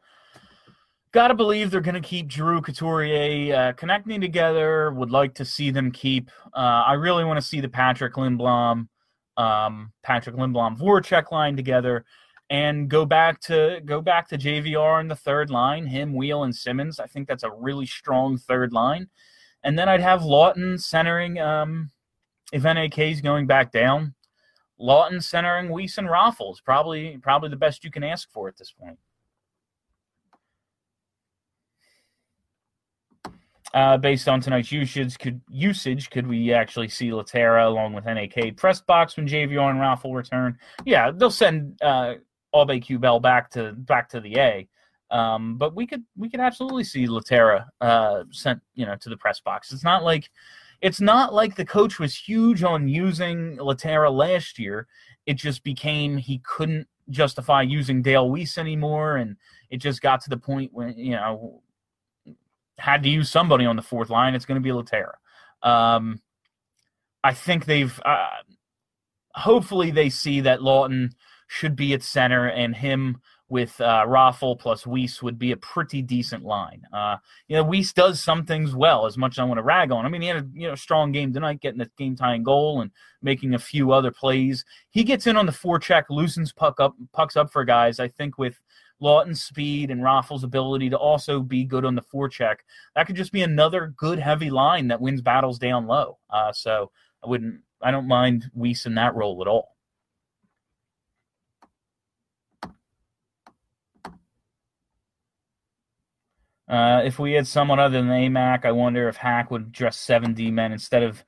Got to believe they're to keep Drew Couturier uh, connecting together. Would like to see them keep. Uh, I really want to see the Patrick Lindblom, um, Patrick Lindblom Voracek line together, and go back to go back to JVR in the third line. Him, Weal, and Simmonds. I think that's a really strong third line. And then I'd have Laughton centering. Um, if NAK's going back down, Laughton centering Weise and Raffles, probably probably the best you can ask for at this point. Uh, based on tonight's usage, could usage could we actually see Lehtera along with NAK press box when JVR and Raffl return? Yeah, they'll send uh, Aube-Kubel back to back to the A. Um, but we could we could absolutely see Lehtera uh, sent you know to the press box. It's not like it's not like the coach was huge on using Lehtera last year. It just became he couldn't justify using Dale Weise anymore, and it just got to the point when you know had to use somebody on the fourth line. It's going to be Lehtera. Um, I think they've uh, hopefully they see that Laughton should be at center and him with uh, Raffl plus Weise would be a pretty decent line. Uh, you know, Weise does some things well, as much as I want to rag on. I mean, he had a you know strong game tonight, getting the game tying goal and making a few other plays. He gets in on the forecheck, loosens puck up, pucks up for guys. I think with Laughton's speed and Raffl's ability to also be good on the forecheck, that could just be another good heavy line that wins battles down low. Uh, so I wouldn't, I don't mind Weise in that role at all. Uh, if we had someone other than AMAC, I wonder if Hack would dress 7D men instead of.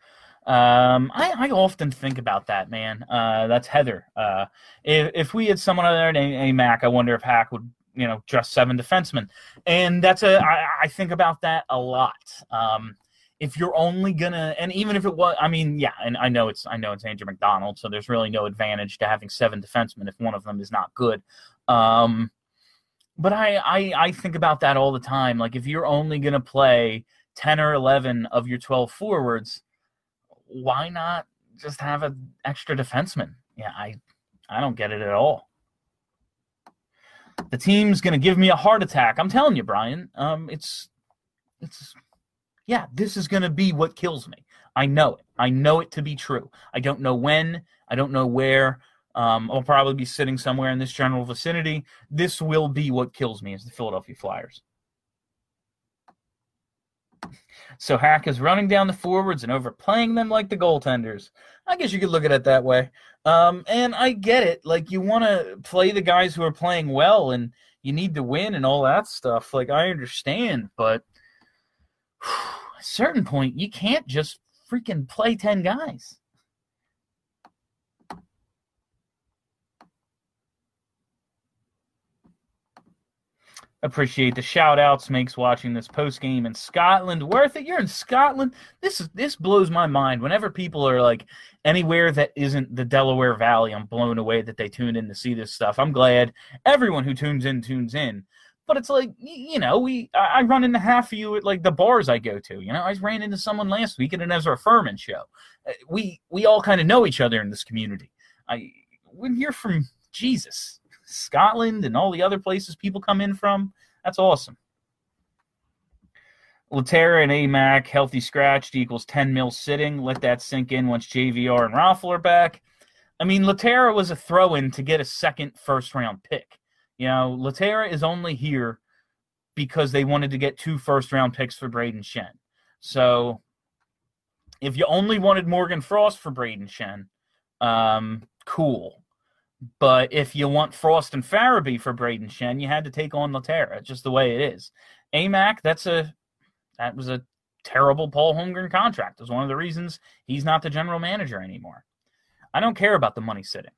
Um, I, I often think about that, man. Uh, that's Heather. Uh, if, if we had someone other than AMAC, I wonder if Hack would, you know, dress seven defensemen. And that's a, I, I think about that a lot. Um, if you're only gonna, and even if it was, I mean, yeah, and I know it's, I know it's Andrew MacDonald, so there's really no advantage to having seven defensemen if one of them is not good. Um, but I, I I think about that all the time. Like if you're only gonna play ten or eleven of your twelve forwards, why not just have an extra defenseman? Yeah, I I don't get it at all. The team's gonna give me a heart attack. I'm telling you, Brian. Um, it's it's yeah, this is gonna be what kills me. I know it. I know it to be true. I don't know when. I don't know where. Um, I'll probably be sitting somewhere in this general vicinity. This will be what kills me is the Philadelphia Flyers. So Hack is running down the forwards and overplaying them like the goaltenders. I guess you could look at it that way. Um, and I get it. Like you want to play the guys who are playing well, and you need to win and all that stuff. Like I understand, but at a certain point, you can't just freaking play ten guys. Appreciate the shout outs. Makes watching this post game in Scotland worth it. You're in Scotland. This is this blows my mind. Whenever people are like anywhere that isn't the Delaware Valley, I'm blown away that they tune in to see this stuff. I'm glad everyone who tunes in tunes in. But it's like you know, we I run into half of you at like the bars I go to. You know, I ran into someone last week at an Ezra Furman show. Uh, we we all kind of know each other in this community. I when you're from Jesus, Scotland, and all the other places people come in from. That's awesome. Lehtera and AMAC, healthy scratched equals 10 mil sitting. Let that sink in once JVR and Raffl are back. I mean, Lehtera was a throw in to get a second first round pick. You know, Lehtera is only here because they wanted to get two first round picks for Braden Schenn. So if you only wanted Morgan Frost for Braden Schenn, um, cool. But if you want Frost and Farabee for Braden Schenn, you had to take on Lehtera, just the way it is. AMAC, that's a that was a terrible Paul Holmgren contract. Was one of the reasons he's not the general manager anymore. I don't care about the money sitting.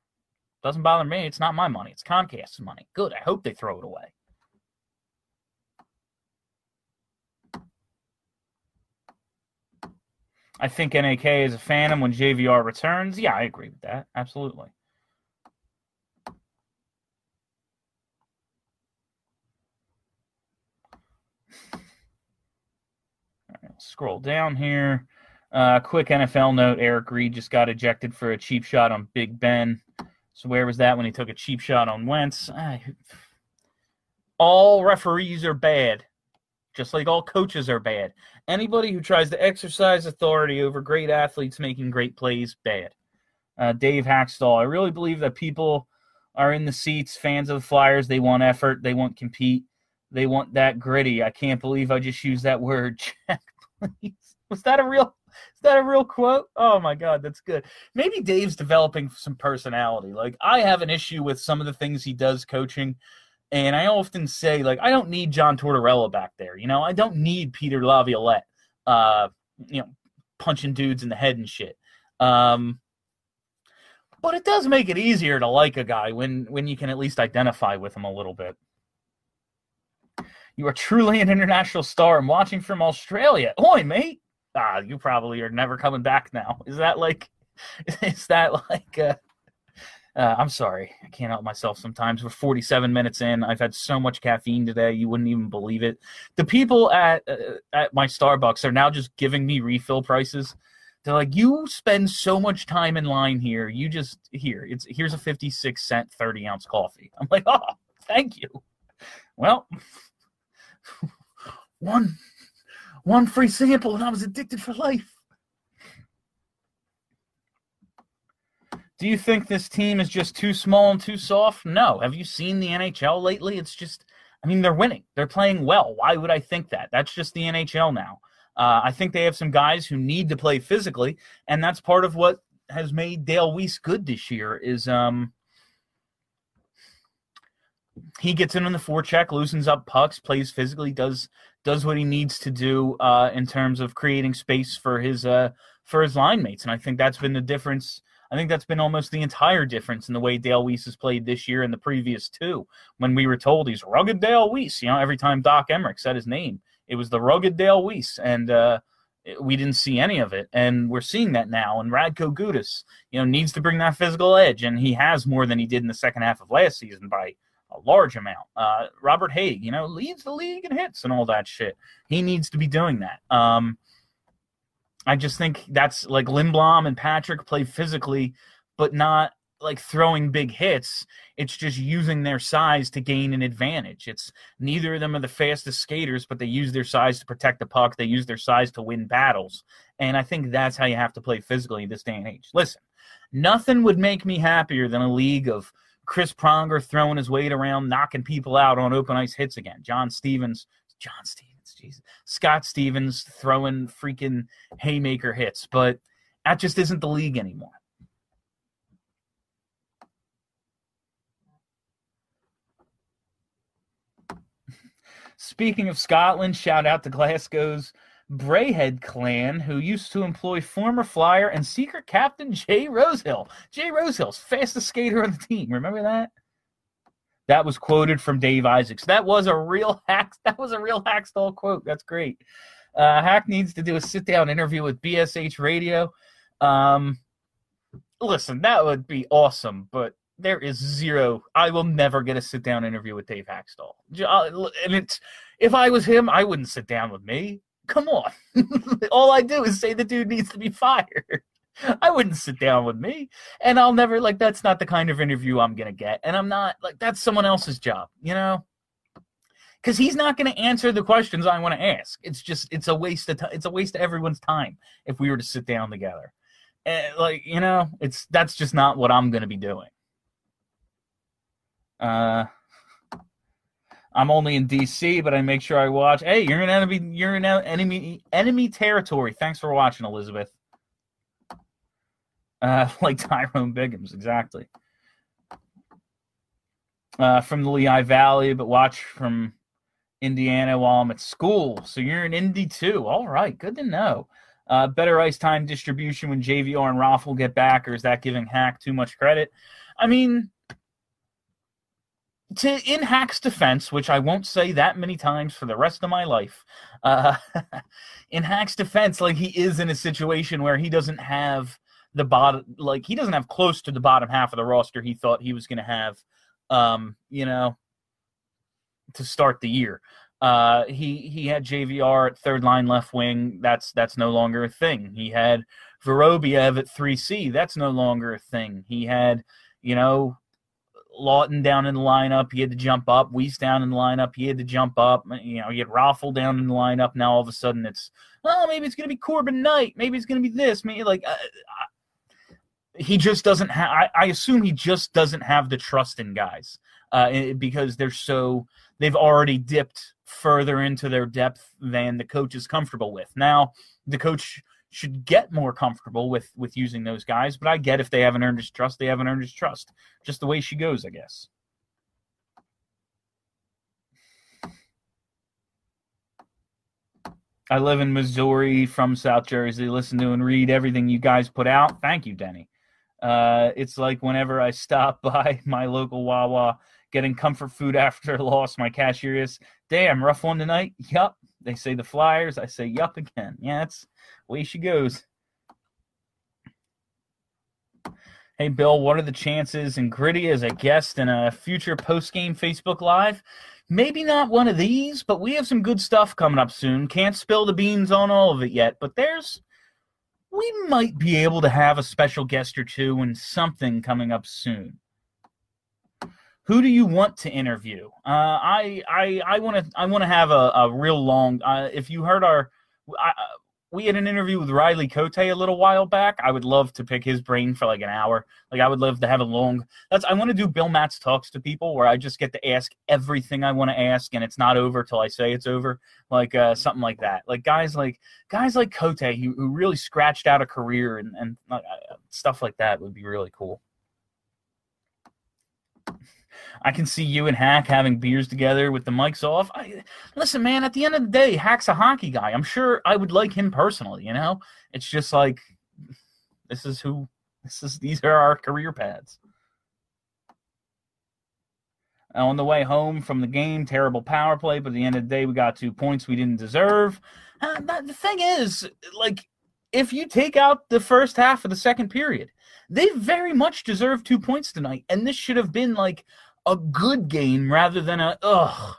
Doesn't bother me. It's not my money. It's Comcast's money. Good. I hope they throw it away. I think NAK is a phantom when JVR returns. Yeah, I agree with that. Absolutely. Scroll down here. Uh, quick NFL note: Eric Reid just got ejected for a cheap shot on Big Ben. So where was that when he took a cheap shot on Wentz? all referees are bad, just like all coaches are bad. Anybody who tries to exercise authority over great athletes making great plays, bad. Uh, Dave Hakstol, I really believe that people are in the seats, fans of the Flyers. They want effort, they want compete, they want that gritty. I can't believe I just used that word. Was that a real? Is that a real quote? Oh my god, that's good. Maybe Dave's developing some personality. Like I have an issue with some of the things he does coaching, and I often say like I don't need John Tortorella back there. You know, I don't need Peter Laviolette. Uh, you know, punching dudes in the head and shit. Um, but it does make it easier to like a guy when when you can at least identify with him a little bit. You are truly an international star. I'm watching from Australia. Oi, mate. Ah, you probably are never coming back now. Is that like, is that like, uh, uh, I'm sorry. I can't help myself sometimes. We're 47 minutes in. I've had so much caffeine today. You wouldn't even believe it. The people at uh, at my Starbucks are now just giving me refill prices. They're like, "You spend so much time in line here. You just here. It's here's a 56 cent 30 ounce coffee." I'm like, "Oh, thank you." Well, one one free sample and I was addicted for life. Do you think this team is just too small and too soft? No. Have you seen the NHL lately? It's just, I mean, they're winning. They're playing well. Why would I think that? That's just the NHL now. Uh, I think they have some guys who need to play physically, and that's part of what has made Dale Weise good this year. Is um, he gets in on the forecheck, loosens up pucks, plays physically, does does what he needs to do uh, in terms of creating space for his uh, for his line mates, and I think that's been the difference. I think that's been almost the entire difference in the way Dale Weise has played this year and the previous two. When we were told he's rugged Dale Weise, you know, every time Doc Emrick said his name, it was the rugged Dale Weise, and uh, we didn't see any of it, and we're seeing that now. And Radko Gudas, you know, needs to bring that physical edge, and he has more than he did in the second half of last season by a large amount. Uh, Robert Hägg, you know, leads the league in hits and all that shit. He needs to be doing that. Um, I just think that's like Lindblom and Patrick play physically, but not like throwing big hits. It's just using their size to gain an advantage. It's neither of them are the fastest skaters, but they use their size to protect the puck. They use their size to win battles. And I think that's how you have to play physically in this day and age. Listen, nothing would make me happier than a league of – Chris Pronger throwing his weight around, knocking people out on open ice hits again. John Stevens, John Stevens, Jesus, Scott Stevens throwing freaking haymaker hits, but that just isn't the league anymore. Speaking of Scotland, shout out to Glasgow's Braehead clan, who used to employ former Flyer and secret captain Jay Rosehill. Jay Rosehill's fastest skater on the team. Remember that? That was quoted from Dave Isaacs. That was a real hack. That was a real Hakstol quote. That's great. Uh, Hack needs to do a sit down interview with BSH Radio. Um, listen, that would be awesome, but there is zero. I will never get a sit down interview with Dave Hakstol. And it's if I was him, I wouldn't sit down with me. Come on. All I do is say the dude needs to be fired. I wouldn't sit down with me. And I'll never like that's not the kind of interview I'm gonna get. And I'm not like that's someone else's job, you know? Because he's not gonna answer the questions I want to ask. It's just it's a waste of time it's a waste of everyone's time if we were to sit down together. And like, you know, it's that's just not what I'm gonna be doing. Uh I'm only in DC, but I make sure I watch. Hey, you're in enemy you're in enemy enemy territory. Thanks for watching, Elizabeth. Uh, like Tyrone Biggums, exactly. Uh, from the Lehigh Valley, but watch from Indiana while I'm at school. So you're in Indy too. All right, good to know. Uh, better ice time distribution when JVR and Raffl get back, or is that giving Hack too much credit? I mean, to in Hack's defense, which I won't say that many times for the rest of my life, uh, in Hack's defense, like he is in a situation where he doesn't have the bottom, like he doesn't have close to the bottom half of the roster he thought he was going to have, um, you know, to start the year. Uh, he he had JVR at third line left wing. That's that's no longer a thing. He had Vorobiev at three C. That's no longer a thing. He had, you know, Laughton down in the lineup, he had to jump up. Weise down in the lineup, he had to jump up. You know, he had Raffl down in the lineup. Now all of a sudden it's, oh, maybe it's going to be Corbin Knight. Maybe it's going to be this. Maybe like, uh, uh, he just doesn't have. I, I, assume he just doesn't have the trust in guys uh, because they're so they've already dipped further into their depth than the coach is comfortable with. Now the coach should get more comfortable with with using those guys. But I get if they haven't earned his trust, they haven't earned his trust. Just the way she goes, I guess. I live in Missouri from South Jersey. Listen to and read everything you guys put out. Thank you, Denny. Uh, it's like whenever I stop by my local Wawa getting comfort food after a loss, my cashier is, damn, rough one tonight. Yup. They say the Flyers. I say yup again. Yeah, it's Away she goes. Hey, Bill, what are the chances and Gritty as a guest in a future post game Facebook Live? Maybe not one of these, but we have some good stuff coming up soon. Can't spill the beans on all of it yet, but there's. We might be able to have a special guest or two and something coming up soon. Who do you want to interview? Uh, I I I want to I want to have a, a real long. Uh, if you heard our, I, we had an interview with Riley Cote a little while back. I would love to pick his brain for like an hour. Like I would love to have a long. That's I want to do Bill Matz talks to people where I just get to ask everything I want to ask, and it's not over till I say it's over. Like uh, something like that. Like guys like guys like Cote who, who really scratched out a career and and uh, stuff like that would be really cool. I can see you and Hack having beers together with the mics off. I, listen, man, at the end of the day, Hack's a hockey guy. I'm sure I would like him personally, you know? It's just like this is who this is these are our career paths. On the way home from the game, terrible power play, but at the end of the day, we got two points we didn't deserve. Uh, the thing is, like, if you take out the first half of the second period, they very much deserve two points tonight. And this should have been like a good game rather than a ugh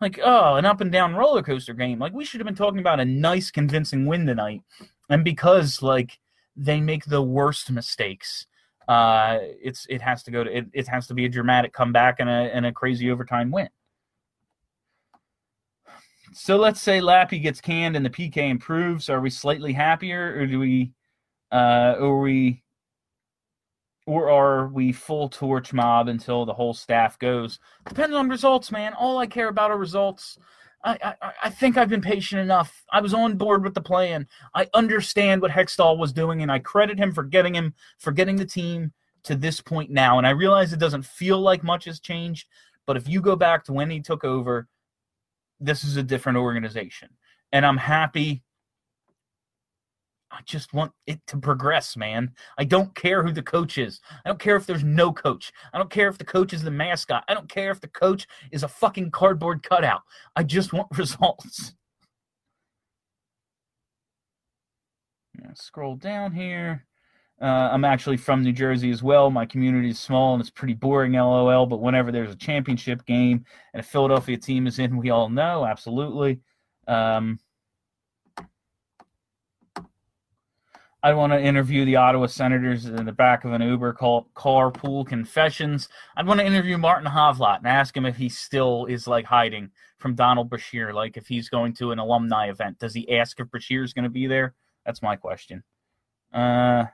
like oh an up and down roller coaster game. Like we should have been talking about a nice convincing win tonight. And because like they make the worst mistakes uh it's it has to go to it, it has to be a dramatic comeback and a and a crazy overtime win. So let's say Lappy gets canned and the PK improves. Are we slightly happier, or do we, uh, or are we or are we full torch mob until the whole staff goes? Depends on results, man. All I care about are results. I, I, I think I've been patient enough. I was on board with the plan. I understand what Hextall was doing, and I credit him for getting him for getting the team to this point now. And I realize it doesn't feel like much has changed, but if you go back to when he took over, this is a different organization. And I'm happy I just want it to progress, man. I don't care who the coach is. I don't care if there's no coach. I don't care if the coach is the mascot. I don't care if the coach is a fucking cardboard cutout. I just want results. scroll down here. Uh, I'm actually from New Jersey as well. My community is small and it's pretty boring, lol. But whenever there's a championship game and a Philadelphia team is in, we all know absolutely. Um, I want to interview the Ottawa Senators in the back of an Uber called Carpool Confessions. I'd want to interview Martin Havlat and ask him if he still is like hiding from Donald Brashear, like if he's going to an alumni event. Does he ask if Brashear is going to be there? That's my question. Uh,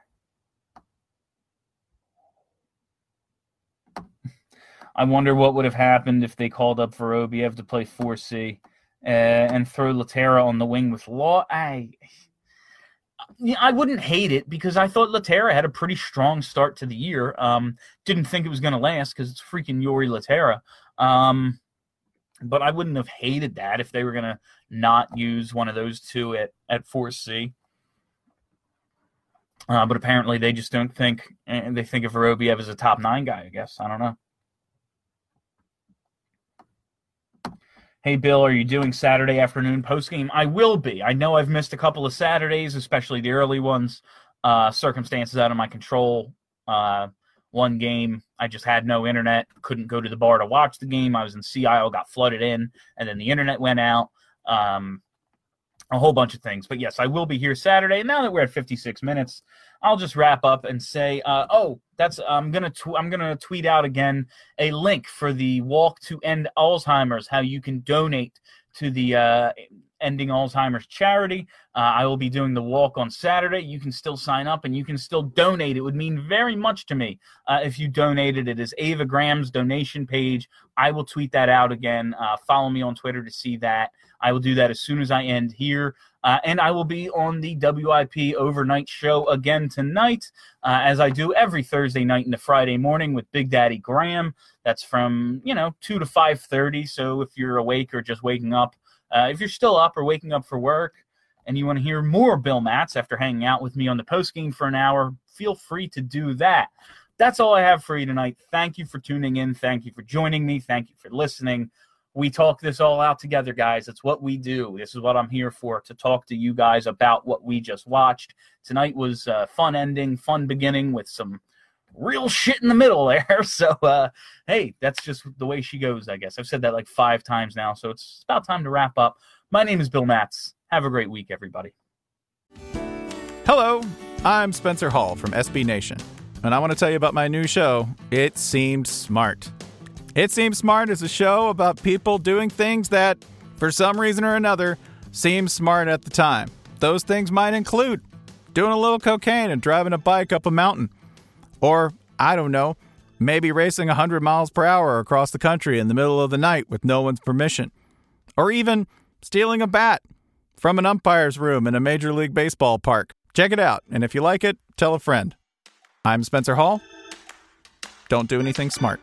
I wonder what would have happened if they called up Vorobiev to play 4C uh, and throw Lehtera on the wing with Law. I I wouldn't hate it because I thought Lehtera had a pretty strong start to the year. Um, didn't think it was going to last because it's freaking Jori Lehtera. Um, but I wouldn't have hated that if they were going to not use one of those two at, at 4C. Uh, but apparently they just don't think, and they think of Vorobiev as a top nine guy, I guess. I don't know. Hey, Bill, are you doing Saturday afternoon post game? I will be. I know I've missed a couple of Saturdays, especially the early ones. Uh, circumstances out of my control. Uh, one game, I just had no internet, couldn't go to the bar to watch the game. I was in Sea Isle, got flooded in, and then the internet went out. Um, a whole bunch of things. But yes, I will be here Saturday. Now that we're at 56 minutes, I'll just wrap up and say, uh, oh, that's I'm gonna tw- I'm gonna tweet out again a link for the Walk to End Alzheimer's, how you can donate to the uh, Ending Alzheimer's charity. Uh, I will be doing the walk on Saturday. You can still sign up and you can still donate. It would mean very much to me uh, if you donated. It is Ava Graham's donation page. I will tweet that out again. Uh, follow me on Twitter to see that. I will do that as soon as I end here. Uh, and I will be on the WIP overnight show again tonight, uh, as I do every Thursday night the Friday morning with Big Daddy Graham. That's from you know two to five thirty. So if you're awake or just waking up, uh, if you're still up or waking up for work, and you want to hear more Bill Matz after hanging out with me on the post game for an hour, feel free to do that. That's all I have for you tonight. Thank you for tuning in. Thank you for joining me. Thank you for listening we talk this all out together, guys. It's what we do. This is what I'm here for to talk to you guys about what we just watched. Tonight was a fun ending, fun beginning with some real shit in the middle there. So, uh, hey, that's just the way she goes, I guess. I've said that like five times now, so it's about time to wrap up. My name is Bill Matz. Have a great week, everybody. Hello, I'm Spencer Hall from SB Nation, and I want to tell you about my new show, It Seemed Smart. It Seems Smart is a show about people doing things that, for some reason or another, seem smart at the time. Those things might include doing a little cocaine and driving a bike up a mountain. Or, I don't know, maybe racing 100 miles per hour across the country in the middle of the night with no one's permission. Or even stealing a bat from an umpire's room in a Major League Baseball park. Check it out, and if you like it, tell a friend. I'm Spencer Hall. Don't do anything smart.